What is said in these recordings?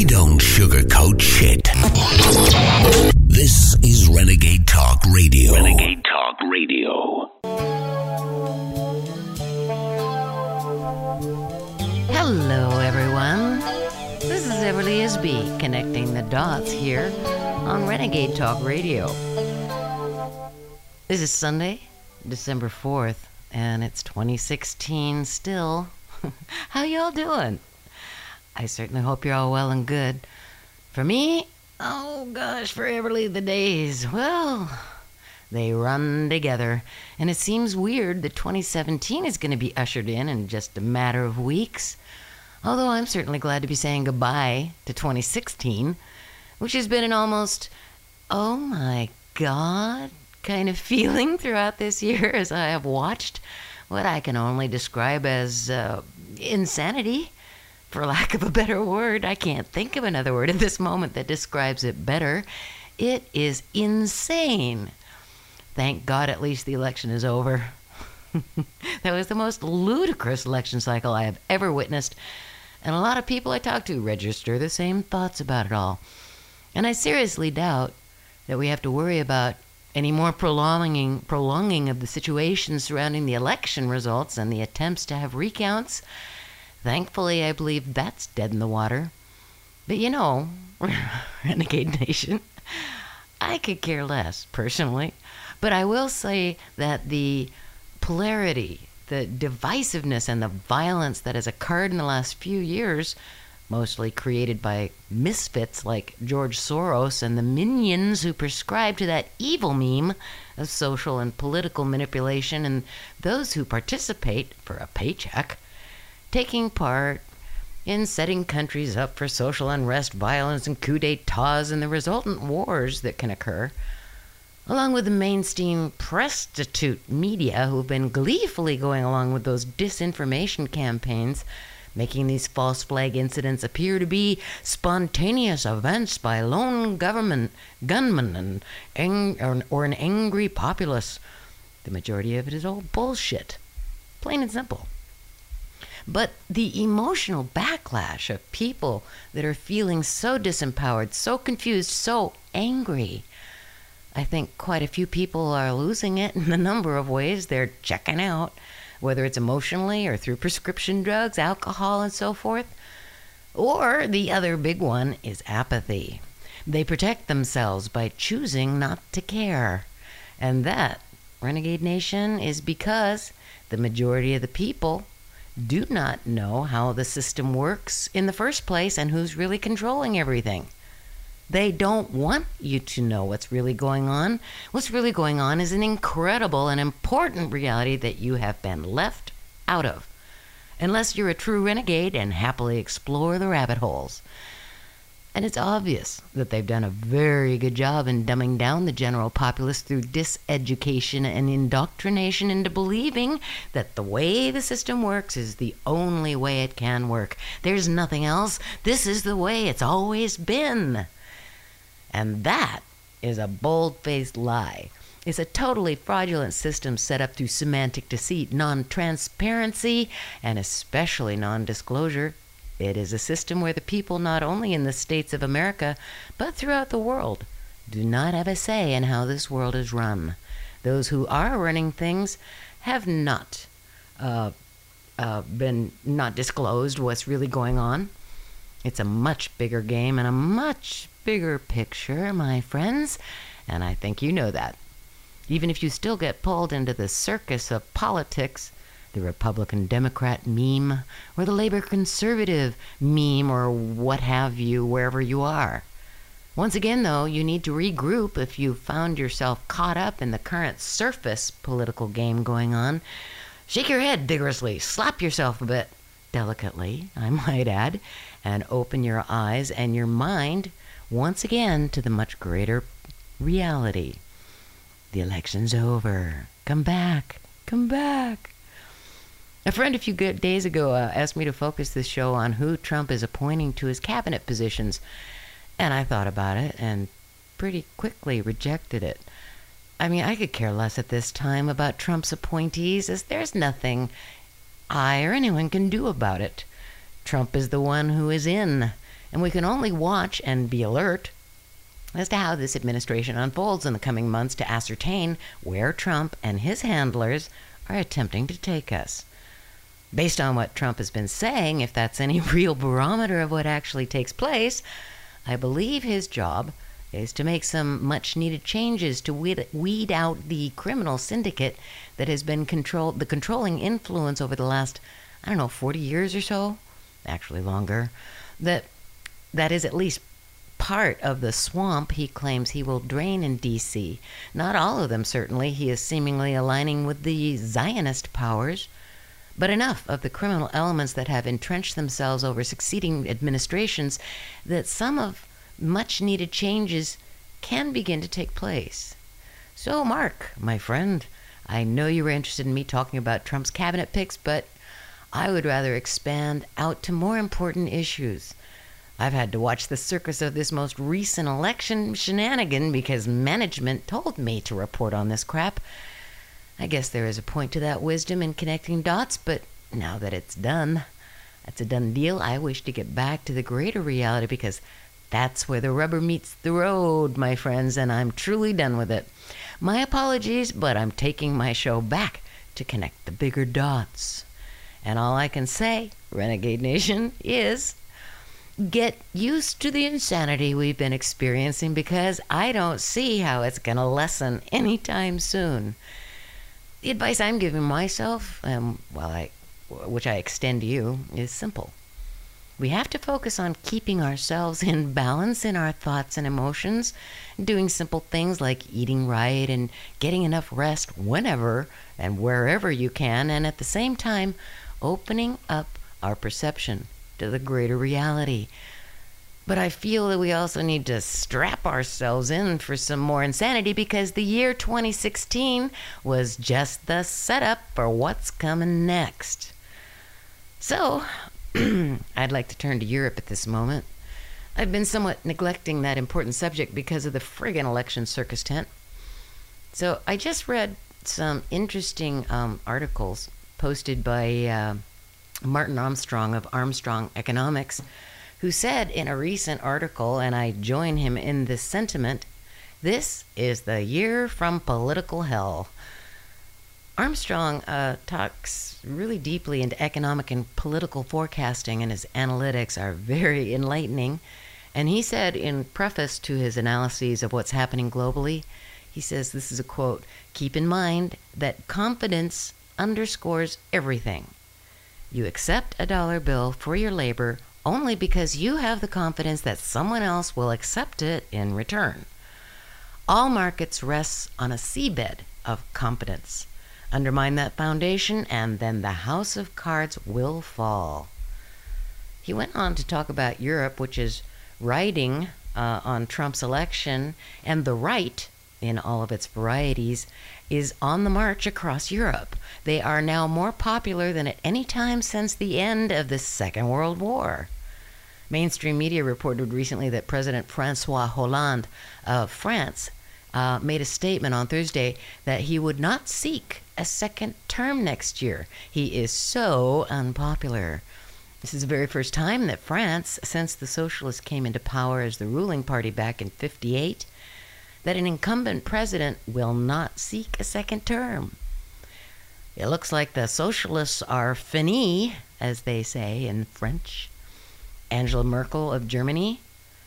We don't sugarcoat shit. This is Renegade Talk Radio. Renegade Talk Radio. Hello, everyone. This is Everly Isby connecting the dots here on Renegade Talk Radio. This is Sunday, December 4th, and it's 2016 still. How y'all doing? I certainly hope you're all well and good. For me, oh gosh, for Everly, the days, well, they run together. And it seems weird that 2017 is going to be ushered in in just a matter of weeks. Although I'm certainly glad to be saying goodbye to 2016, which has been an almost, oh my god, kind of feeling throughout this year as I have watched what I can only describe as uh, insanity. For lack of a better word, I can't think of another word at this moment that describes it better. It is insane. Thank God at least the election is over. that was the most ludicrous election cycle I have ever witnessed, and a lot of people I talk to register the same thoughts about it all. And I seriously doubt that we have to worry about any more prolonging prolonging of the situation surrounding the election results and the attempts to have recounts. Thankfully, I believe that's dead in the water. But you know, Renegade Nation, I could care less, personally. But I will say that the polarity, the divisiveness, and the violence that has occurred in the last few years, mostly created by misfits like George Soros and the minions who prescribe to that evil meme of social and political manipulation, and those who participate for a paycheck taking part in setting countries up for social unrest, violence, and coup d'etats and the resultant wars that can occur, along with the mainstream prostitute media who've been gleefully going along with those disinformation campaigns, making these false flag incidents appear to be spontaneous events by lone government gunmen and ang- or, or an angry populace. The majority of it is all bullshit. Plain and simple. But the emotional backlash of people that are feeling so disempowered, so confused, so angry. I think quite a few people are losing it in a number of ways. They're checking out, whether it's emotionally or through prescription drugs, alcohol, and so forth. Or the other big one is apathy. They protect themselves by choosing not to care. And that, Renegade Nation, is because the majority of the people do not know how the system works in the first place and who's really controlling everything. They don't want you to know what's really going on. What's really going on is an incredible and important reality that you have been left out of. Unless you're a true renegade and happily explore the rabbit holes. And it's obvious that they've done a very good job in dumbing down the general populace through diseducation and indoctrination into believing that the way the system works is the only way it can work. There's nothing else. This is the way it's always been. And that is a bold faced lie. It's a totally fraudulent system set up through semantic deceit, non transparency, and especially non disclosure. It is a system where the people, not only in the states of America, but throughout the world, do not have a say in how this world is run. Those who are running things have not uh, uh, been not disclosed what's really going on. It's a much bigger game and a much bigger picture, my friends, and I think you know that. Even if you still get pulled into the circus of politics, the Republican Democrat meme, or the Labor Conservative meme, or what have you, wherever you are. Once again, though, you need to regroup if you found yourself caught up in the current surface political game going on. Shake your head vigorously, slap yourself a bit, delicately, I might add, and open your eyes and your mind once again to the much greater reality. The election's over. Come back. Come back. A friend a few days ago uh, asked me to focus this show on who Trump is appointing to his cabinet positions, and I thought about it and pretty quickly rejected it. I mean, I could care less at this time about Trump's appointees, as there's nothing I or anyone can do about it. Trump is the one who is in. And we can only watch and be alert as to how this administration unfolds in the coming months to ascertain where Trump and his handlers are attempting to take us. Based on what Trump has been saying, if that's any real barometer of what actually takes place, I believe his job is to make some much needed changes to weed, weed out the criminal syndicate that has been controlled, the controlling influence over the last, I don't know, 40 years or so, actually longer, that that is at least part of the swamp he claims he will drain in D.C. Not all of them, certainly. He is seemingly aligning with the Zionist powers. But enough of the criminal elements that have entrenched themselves over succeeding administrations that some of much needed changes can begin to take place. So, Mark, my friend, I know you were interested in me talking about Trump's cabinet picks, but I would rather expand out to more important issues. I've had to watch the circus of this most recent election shenanigan because management told me to report on this crap. I guess there is a point to that wisdom in connecting dots, but now that it's done, that's a done deal. I wish to get back to the greater reality because that's where the rubber meets the road, my friends, and I'm truly done with it. My apologies, but I'm taking my show back to connect the bigger dots. And all I can say, Renegade Nation, is get used to the insanity we've been experiencing because I don't see how it's going to lessen anytime soon. The advice I'm giving myself, um, well, I, which I extend to you, is simple. We have to focus on keeping ourselves in balance in our thoughts and emotions, doing simple things like eating right and getting enough rest whenever and wherever you can, and at the same time, opening up our perception to the greater reality. But I feel that we also need to strap ourselves in for some more insanity because the year 2016 was just the setup for what's coming next. So, I'd like to turn to Europe at this moment. I've been somewhat neglecting that important subject because of the friggin' election circus tent. So I just read some interesting um, articles posted by uh, Martin Armstrong of Armstrong Economics, who said in a recent article, and I join him in this sentiment this is the year from political hell. Armstrong uh, talks really deeply into economic and political forecasting, and his analytics are very enlightening. And he said in preface to his analyses of what's happening globally, he says this is a quote Keep in mind that confidence underscores everything. You accept a dollar bill for your labor only because you have the confidence that someone else will accept it in return. All markets rest on a seabed of competence. Undermine that foundation, and then the house of cards will fall. He went on to talk about Europe, which is riding uh, on Trump's election, and the right, in all of its varieties, is on the march across Europe. They are now more popular than at any time since the end of the Second World War. Mainstream media reported recently that President Francois Hollande of France uh, made a statement on Thursday that he would not seek a second term next year. He is so unpopular. This is the very first time that France, since the socialists came into power as the ruling party back in 58, that an incumbent president will not seek a second term. It looks like the socialists are finis, as they say in French. Angela Merkel of Germany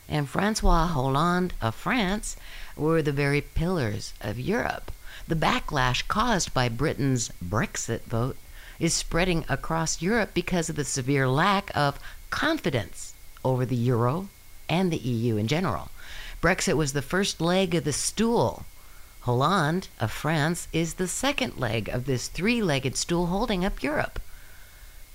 and Francois Hollande of France were the very pillars of Europe. The backlash caused by Britain's Brexit vote is spreading across Europe because of the severe lack of confidence over the euro and the EU in general. Brexit was the first leg of the stool. Hollande of France is the second leg of this three legged stool holding up Europe.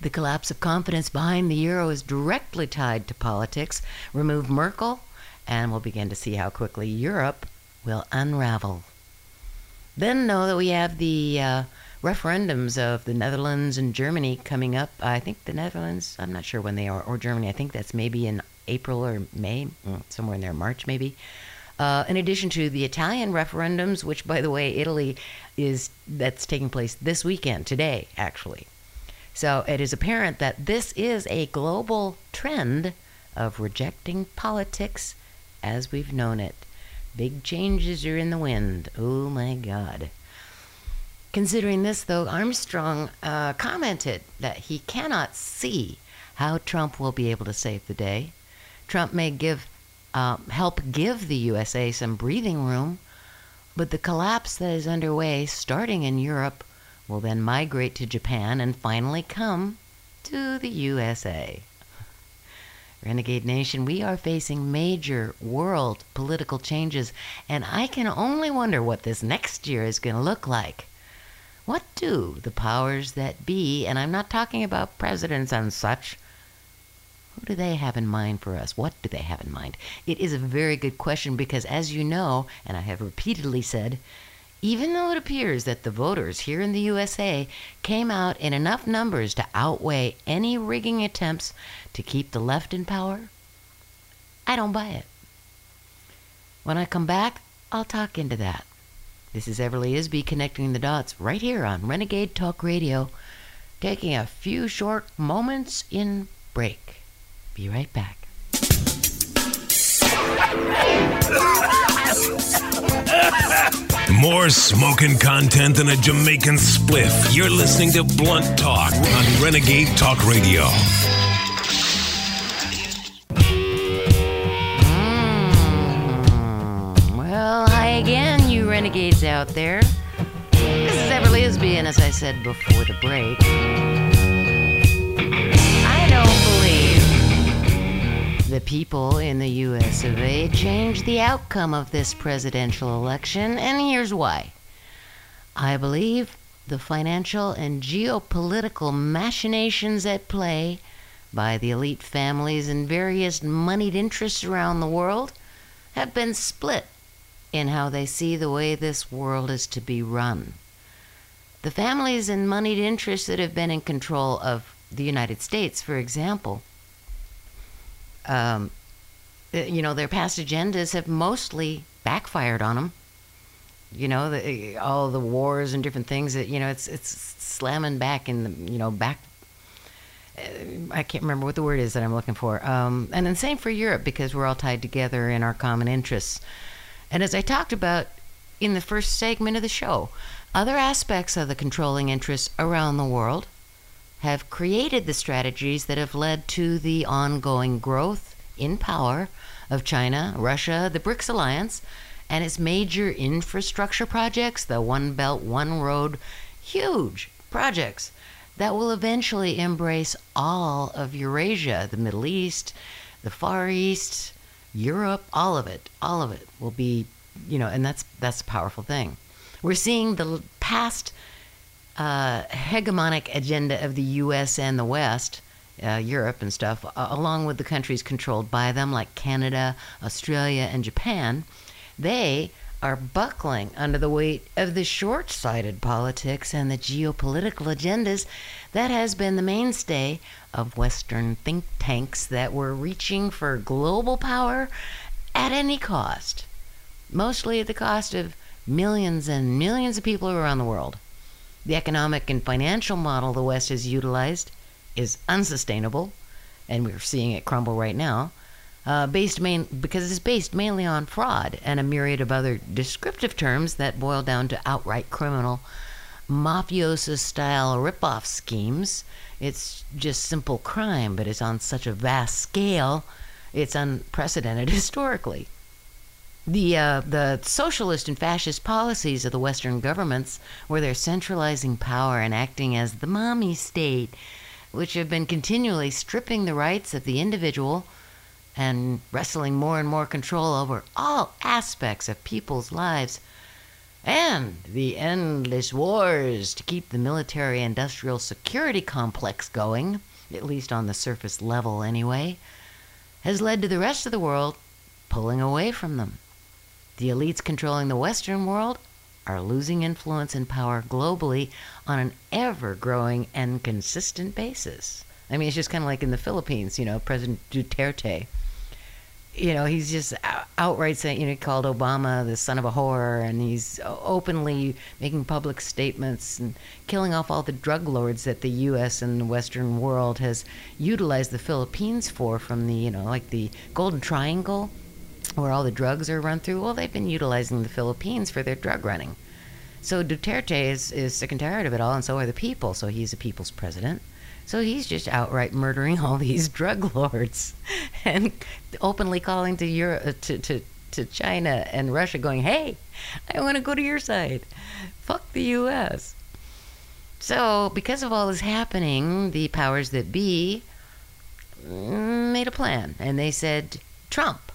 The collapse of confidence behind the euro is directly tied to politics. Remove Merkel, and we'll begin to see how quickly Europe will unravel. Then know that we have the uh, referendums of the Netherlands and Germany coming up. I think the Netherlands, I'm not sure when they are, or Germany, I think that's maybe in April or May, mm, somewhere in there, March maybe. Uh, in addition to the Italian referendums, which, by the way, Italy is that's taking place this weekend, today actually. So it is apparent that this is a global trend of rejecting politics as we've known it. Big changes are in the wind. Oh my God. Considering this, though, Armstrong uh, commented that he cannot see how Trump will be able to save the day. Trump may give uh, help give the USA some breathing room, but the collapse that is underway, starting in Europe, will then migrate to Japan and finally come to the USA. Renegade Nation, we are facing major world political changes, and I can only wonder what this next year is going to look like. What do the powers that be, and I'm not talking about presidents and such, who do they have in mind for us? What do they have in mind? It is a very good question because, as you know, and I have repeatedly said, even though it appears that the voters here in the USA came out in enough numbers to outweigh any rigging attempts to keep the left in power, I don't buy it. When I come back, I'll talk into that. This is Everly Isby connecting the dots right here on Renegade Talk Radio, taking a few short moments in break. Be right back. More smoking content than a Jamaican spliff. You're listening to Blunt Talk on Renegade Talk Radio. Mm, well, hi again, you renegades out there. This is Everly Isby, and as I said before the break, the people in the US of A changed the outcome of this presidential election, and here's why. I believe the financial and geopolitical machinations at play by the elite families and various moneyed interests around the world have been split in how they see the way this world is to be run. The families and moneyed interests that have been in control of the United States, for example, um, uh, you know, their past agendas have mostly backfired on them. You know, the, all the wars and different things that you know, it's it's slamming back in the you know back. uh, I can't remember what the word is that I'm looking for. Um, and then same for Europe because we're all tied together in our common interests. And as I talked about in the first segment of the show, other aspects of the controlling interests around the world have created the strategies that have led to the ongoing growth in power of China, Russia, the BRICS alliance, and its major infrastructure projects, the One Belt, One Road, huge projects that will eventually embrace all of Eurasia, the Middle East, the Far East, Europe, all of it, all of it will be, you know, and that's that's a powerful thing. We're seeing the past uh, hegemonic agenda of the U.S. and the West, uh, Europe and stuff, uh, along with the countries controlled by them, like Canada, Australia, and Japan, they are buckling under the weight of the short sighted politics and the geopolitical agendas that has been the mainstay of Western think tanks that were reaching for global power at any cost, mostly at the cost of millions and millions of people around the world. The economic and financial model the West has utilized is unsustainable, and we're seeing it crumble right now. Uh, based main because it's based mainly on fraud and a myriad of other descriptive terms that boil down to outright criminal, mafioso style ripoff schemes. It's just simple crime, but it's on such a vast scale, it's unprecedented historically. The, uh, the socialist and fascist policies of the Western governments, where they're centralizing power and acting as the mommy state, which have been continually stripping the rights of the individual and wrestling more and more control over all aspects of people's lives, and the endless wars to keep the military industrial security complex going, at least on the surface level anyway, has led to the rest of the world pulling away from them. The elites controlling the Western world are losing influence and power globally on an ever growing and consistent basis. I mean, it's just kind of like in the Philippines, you know, President Duterte. you know, he's just outright saying, you know, he called Obama the son of a whore, and he's openly making public statements and killing off all the drug lords that the U.S. and the Western world has utilized the Philippines for, from the, you know, like the Golden Triangle, where all the drugs are run through. Well, they've been utilizing the Philippines for their drug running. So Duterte is, is sick and tired of it all, and so are the people. So he's a people's president. So he's just outright murdering all these drug lords and openly calling to Europe, uh, to, to, to China and Russia, going, hey, I want to go to your side. Fuck the U.S. So, because of all this happening, the powers that be mm, made a plan. And they said, Trump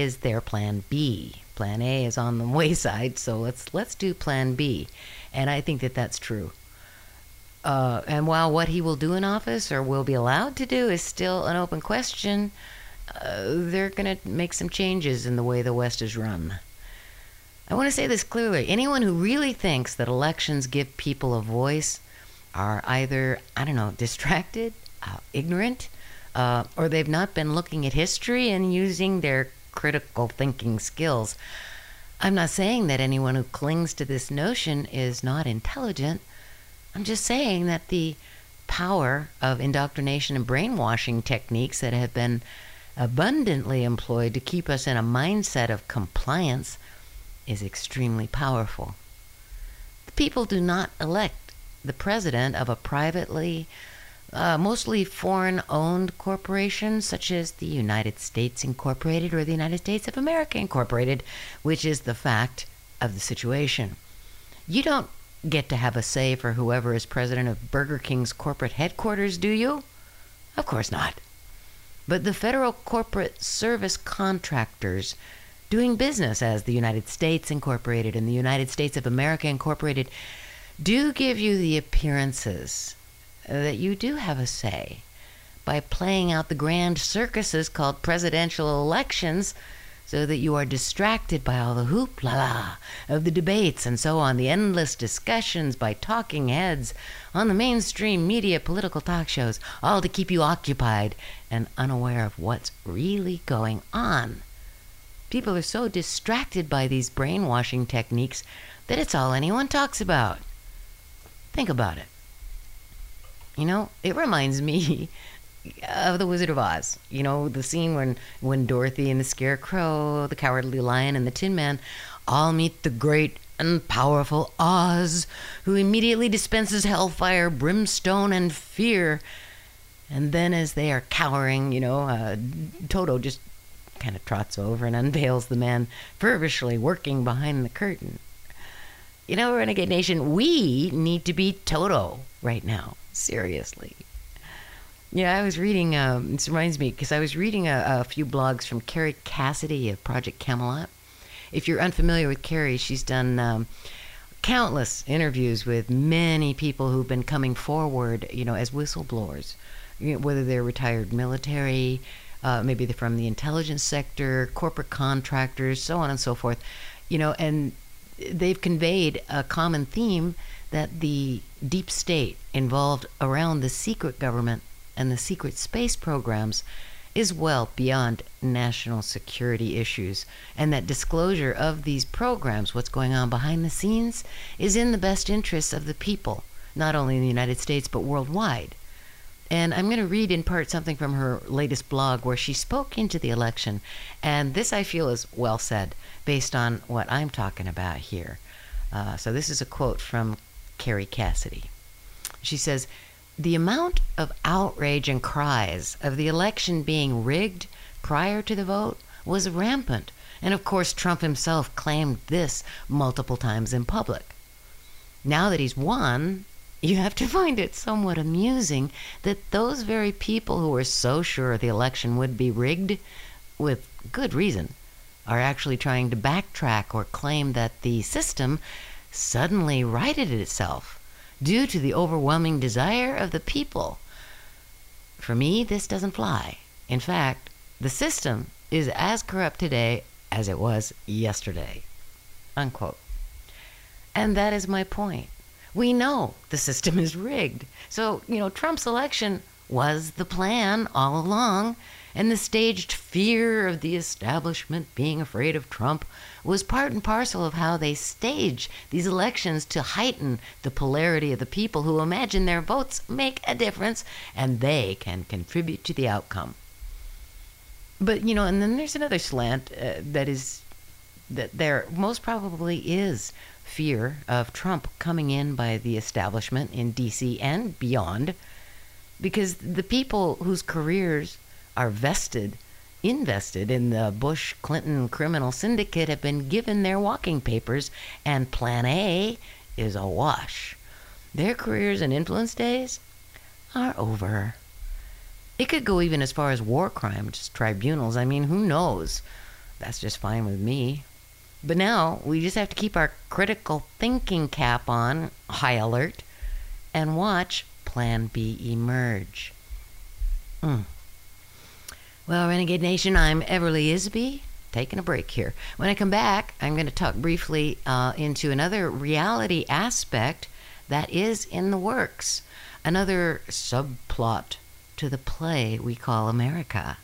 is their plan B. Plan A is on the wayside, so let's let's do plan B. And I think that that's true. Uh, and while what he will do in office or will be allowed to do is still an open question, uh, they're going to make some changes in the way the West is run. I want to say this clearly. Anyone who really thinks that elections give people a voice are either, I don't know, distracted, uh, ignorant, uh, or they've not been looking at history and using their critical thinking skills. I'm not saying that anyone who clings to this notion is not intelligent. I'm just saying that the power of indoctrination and brainwashing techniques that have been abundantly employed to keep us in a mindset of compliance is extremely powerful. The people do not elect the president of a privately, uh, mostly foreign owned corporations such as the United States Incorporated or the United States of America Incorporated, which is the fact of the situation. You don't get to have a say for whoever is president of Burger King's corporate headquarters, do you? Of course not. But the federal corporate service contractors doing business as the United States Incorporated and the United States of America Incorporated do give you the appearances that you do have a say by playing out the grand circuses called presidential elections so that you are distracted by all the hoopla of the debates and so on, the endless discussions by talking heads on the mainstream media political talk shows, all to keep you occupied and unaware of what's really going on. People are so distracted by these brainwashing techniques that it's all anyone talks about. Think about it. You know, it reminds me of the Wizard of Oz. You know, the scene when when Dorothy and the Scarecrow, the Cowardly Lion, and the Tin Man all meet the great and powerful Oz, who immediately dispenses hellfire, brimstone, and fear. And then, as they are cowering, you know, uh, Toto just kind of trots over and unveils the man feverishly working behind the curtain. You know, Renegade Nation, we need to be Toto right now. Seriously. Yeah, I was reading. Um, this reminds me because I was reading a, a, few blogs from Kerry Cassidy of Project Camelot. If you're unfamiliar with Kerry, she's done um, countless interviews with many people who've been coming forward, you know, as whistleblowers, you know, whether they're retired military, uh, maybe they're from the intelligence sector, corporate contractors, so on and so forth. You know, and they've conveyed a common theme that the deep state involved around the secret government and the secret space programs is well beyond national security issues, and that disclosure of these programs, what's going on behind the scenes, is in the best interests of the people, not only in the United States but worldwide. And I'm going to read in part something from her latest blog where she spoke into the election. And this I feel is well said based on what I'm talking about here. Uh, so this is a quote from Kerry Cassidy. She says, the amount of outrage and cries of the election being rigged prior to the vote was rampant. And of course, Trump himself claimed this multiple times in public. Now that he's won, you have to find it somewhat amusing that those very people who were so sure the election would be rigged, with good reason, are actually trying to backtrack or claim that the system suddenly righted itself due to the overwhelming desire of the people. For me, this doesn't fly. In fact, the system is as corrupt today as it was yesterday. Unquote. And that is my point. We know the system is rigged. So, you know, Trump's election was the plan all along. And the staged fear of the establishment being afraid of Trump was part and parcel of how they stage these elections to heighten the polarity of the people who imagine their votes make a difference and they can contribute to the outcome. But, you know, and then there's another slant uh, that is that there most probably is fear of Trump coming in by the establishment in DC and beyond because the people whose careers are vested invested in the Bush Clinton criminal syndicate have been given their walking papers and plan A is a wash. Their careers and influence days are over. It could go even as far as war crimes tribunals. I mean, who knows? That's just fine with me. But now we just have to keep our critical thinking cap on, high alert, and watch Plan B emerge. Mm. Well, Renegade Nation, I'm Everly Isby, taking a break here. When I come back, I'm going to talk briefly uh, into another reality aspect that is in the works, another subplot to the play we call America.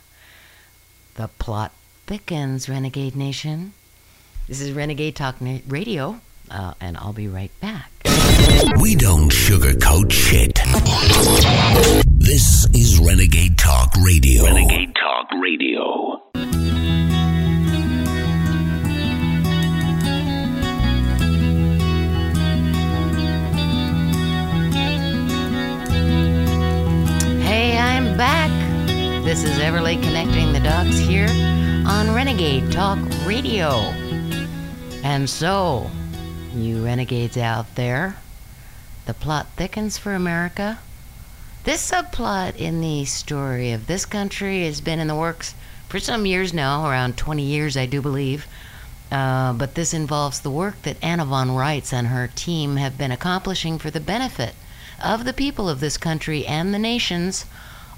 The plot thickens, Renegade Nation. This is Renegade Talk Radio, uh, and I'll be right back. We don't sugarcoat shit. This is Renegade Talk Radio. Renegade Talk Radio. Hey, I'm back. This is Everly connecting the dots here on Renegade Talk Radio. And so, you renegades out there, the plot thickens for America. This subplot in the story of this country has been in the works for some years now, around 20 years, I do believe. Uh, but this involves the work that Anna von Reitz and her team have been accomplishing for the benefit of the people of this country and the nations,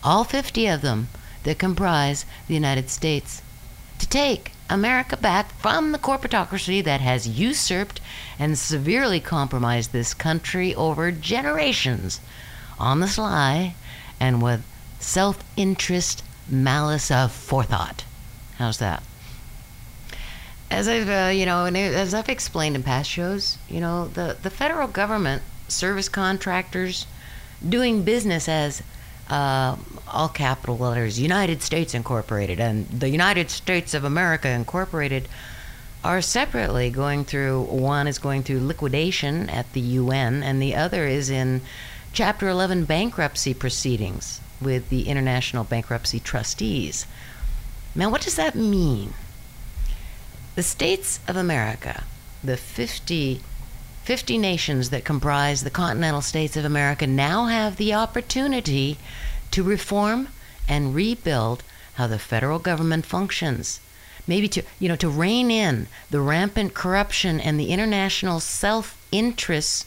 all 50 of them that comprise the United States, to take America back from the corporatocracy that has usurped and severely compromised this country over generations on the sly and with self interest, malice of forethought. How's that? As I've, uh, you know, and as I've explained in past shows, you know, the, the federal government, service contractors, doing business as uh, all capital letters, United States Incorporated and the United States of America Incorporated are separately going through one is going through liquidation at the UN and the other is in chapter 11 bankruptcy proceedings with the international bankruptcy trustees. Now what does that mean? The states of America, the 50 50 nations that comprise the continental states of America now have the opportunity to reform and rebuild how the federal government functions. Maybe to, you know, to rein in the rampant corruption and the international self-interests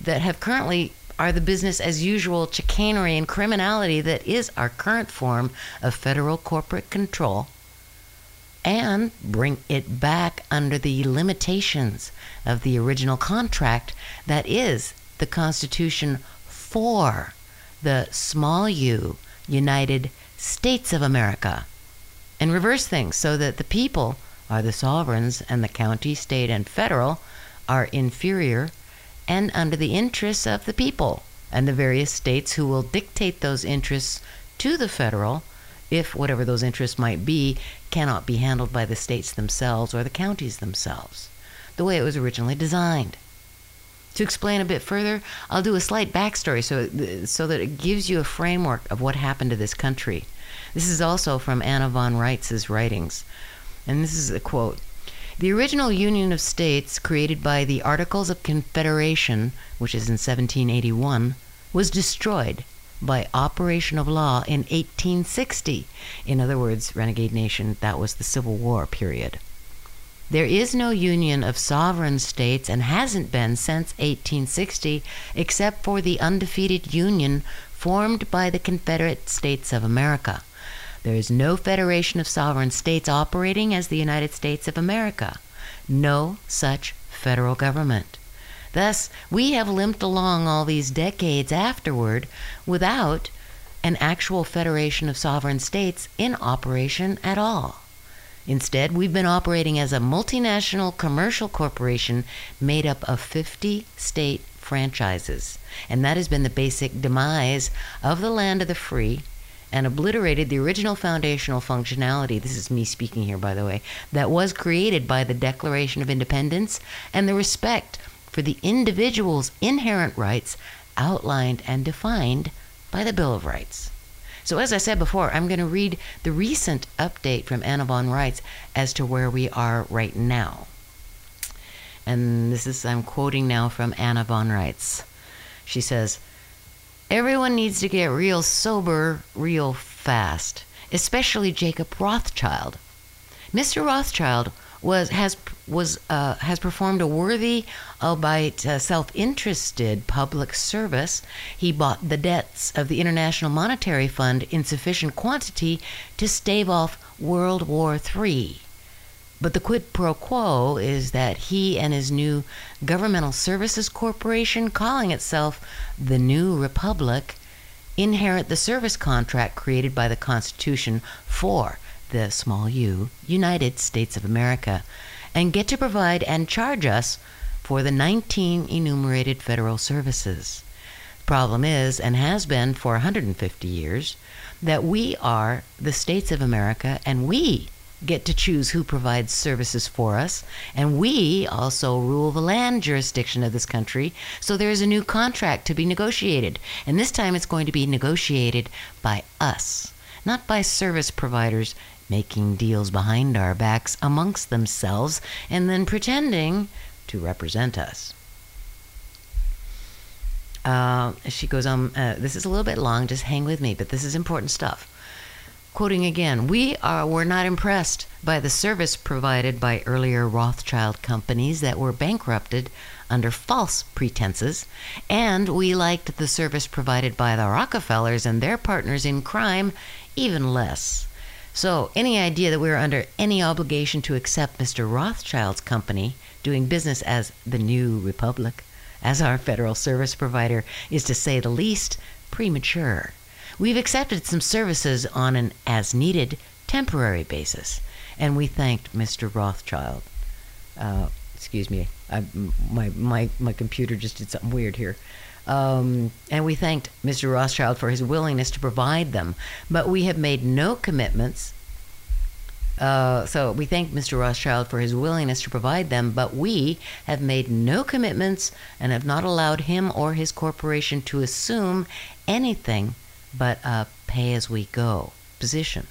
that have currently are the business as usual chicanery and criminality that is our current form of federal corporate control and bring it back under the limitations of the original contract that is the Constitution for the small u United States of America and reverse things so that the people are the sovereigns and the county, state, and federal are inferior and under the interests of the people and the various states who will dictate those interests to the federal if whatever those interests might be cannot be handled by the states themselves or the counties themselves, the way it was originally designed. To explain a bit further, I'll do a slight backstory so, so that it gives you a framework of what happened to this country. This is also from Anna von Reitz's writings. And this is a quote The original Union of States, created by the Articles of Confederation, which is in 1781, was destroyed by operation of law in 1860. In other words, Renegade Nation, that was the Civil War period. There is no union of sovereign states and hasn't been since 1860 except for the undefeated union formed by the Confederate States of America. There is no federation of sovereign states operating as the United States of America. No such federal government. Thus, we have limped along all these decades afterward without an actual federation of sovereign states in operation at all. Instead, we've been operating as a multinational commercial corporation made up of 50 state franchises. And that has been the basic demise of the land of the free and obliterated the original foundational functionality. This is me speaking here, by the way, that was created by the Declaration of Independence and the respect for the individual's inherent rights outlined and defined by the Bill of Rights. So, as I said before, I'm going to read the recent update from Anna von Reitz as to where we are right now. And this is, I'm quoting now from Anna von Reitz. She says, Everyone needs to get real sober real fast, especially Jacob Rothschild. Mr. Rothschild was has was uh, has performed a worthy, albeit uh, self-interested, public service. He bought the debts of the International Monetary Fund in sufficient quantity to stave off World War III. But the quid pro quo is that he and his new Governmental Services Corporation, calling itself the New Republic, inherit the service contract created by the Constitution for the small u United States of America and get to provide and charge us for the 19 enumerated federal services. Problem is, and has been for 150 years, that we are the states of America and we get to choose who provides services for us, and we also rule the land jurisdiction of this country. So there is a new contract to be negotiated, and this time it's going to be negotiated by us, not by service providers making deals behind our backs amongst themselves and then pretending to represent us. Uh, she goes on, uh, this is a little bit long, just hang with me, but this is important stuff. Quoting again, we are, were not impressed by the service provided by earlier Rothschild companies that were bankrupted under false pretenses, and we liked the service provided by the Rockefellers and their partners in crime even less. So, any idea that we were under any obligation to accept Mr. Rothschild's company doing business as the New Republic as our federal service provider is, to say the least, premature. We've accepted some services on an as needed temporary basis, and we thanked Mr. Rothschild. Uh, excuse me, I, my, my, my computer just did something weird here. Um, and we thanked Mr. Rothschild for his willingness to provide them, but we have made no commitments. Uh, so we thank Mr. Rothschild for his willingness to provide them, but we have made no commitments and have not allowed him or his corporation to assume anything but a pay as we go position.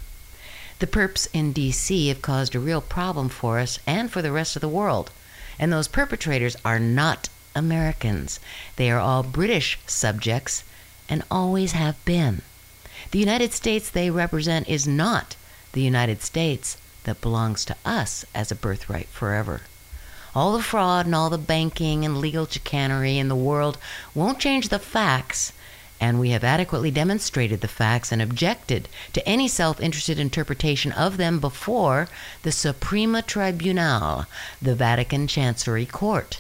The perps in DC have caused a real problem for us and for the rest of the world. And those perpetrators are not Americans. They are all British subjects and always have been. The United States they represent is not the United States that belongs to us as a birthright forever. All the fraud and all the banking and legal chicanery in the world won't change the facts and we have adequately demonstrated the facts and objected to any self interested interpretation of them before the Suprema Tribunal, the Vatican Chancery Court.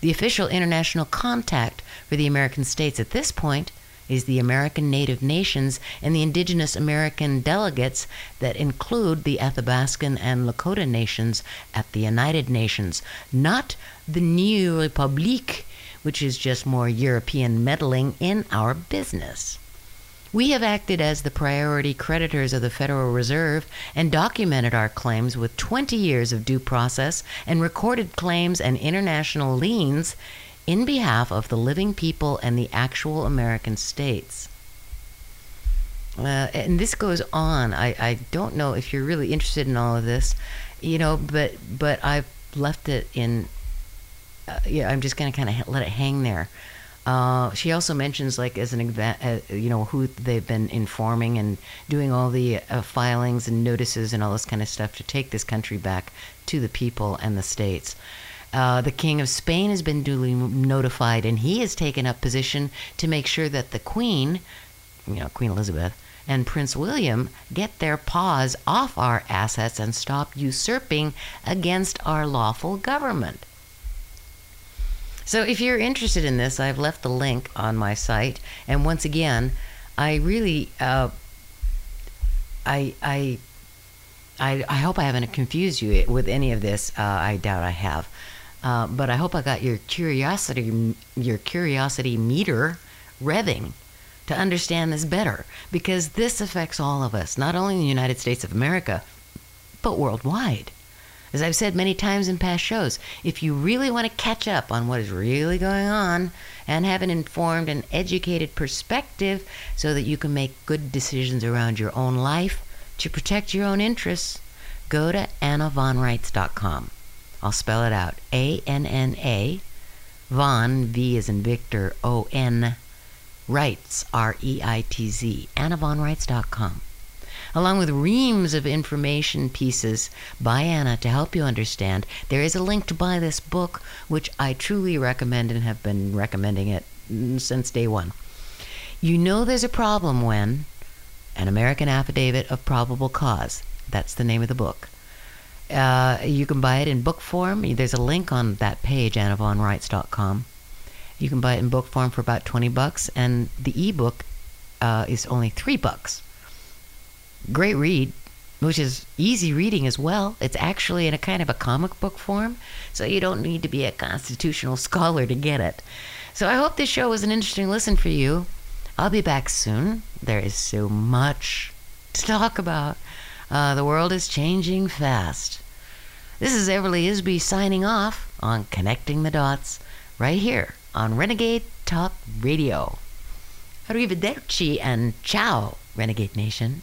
The official international contact for the American states at this point is the American Native Nations and the indigenous American delegates that include the Athabascan and Lakota nations at the United Nations, not the New Republique which is just more European meddling in our business. We have acted as the priority creditors of the Federal Reserve and documented our claims with 20 years of due process and recorded claims and international liens in behalf of the living people and the actual American states. Uh, and this goes on. I, I don't know if you're really interested in all of this, you know, but but I've left it in yeah, I'm just going to kind of let it hang there. Uh, she also mentions, like, as an event, uh, you know, who they've been informing and doing all the uh, filings and notices and all this kind of stuff to take this country back to the people and the states. Uh, the King of Spain has been duly notified, and he has taken up position to make sure that the Queen, you know, Queen Elizabeth, and Prince William get their paws off our assets and stop usurping against our lawful government. So if you're interested in this, I've left the link on my site. And once again, I really, uh, I, I, I, I hope I haven't confused you with any of this. Uh, I doubt I have, uh, but I hope I got your curiosity, your curiosity meter revving to understand this better because this affects all of us, not only in the United States of America, but worldwide. As I've said many times in past shows, if you really want to catch up on what is really going on and have an informed and educated perspective so that you can make good decisions around your own life to protect your own interests, go to AnnaVonReitz.com. I'll spell it out A N N A, Von, V is in Victor, O N, Reitz, R E I T Z, AnnaVonReitz.com along with reams of information pieces by Anna to help you understand. There is a link to buy this book, which I truly recommend and have been recommending it since day one. You know there's a problem when an American Affidavit of Probable Cause. That's the name of the book. Uh, you can buy it in book form. There's a link on that page, AnnaVonReitz.com. You can buy it in book form for about 20 bucks, and the ebook uh, is only three bucks great read, which is easy reading as well. It's actually in a kind of a comic book form, so you don't need to be a constitutional scholar to get it. So I hope this show was an interesting listen for you. I'll be back soon. There is so much to talk about. Uh, the world is changing fast. This is Everly Isby signing off on Connecting the Dots right here on Renegade Talk Radio. Arrivederci and ciao, Renegade Nation.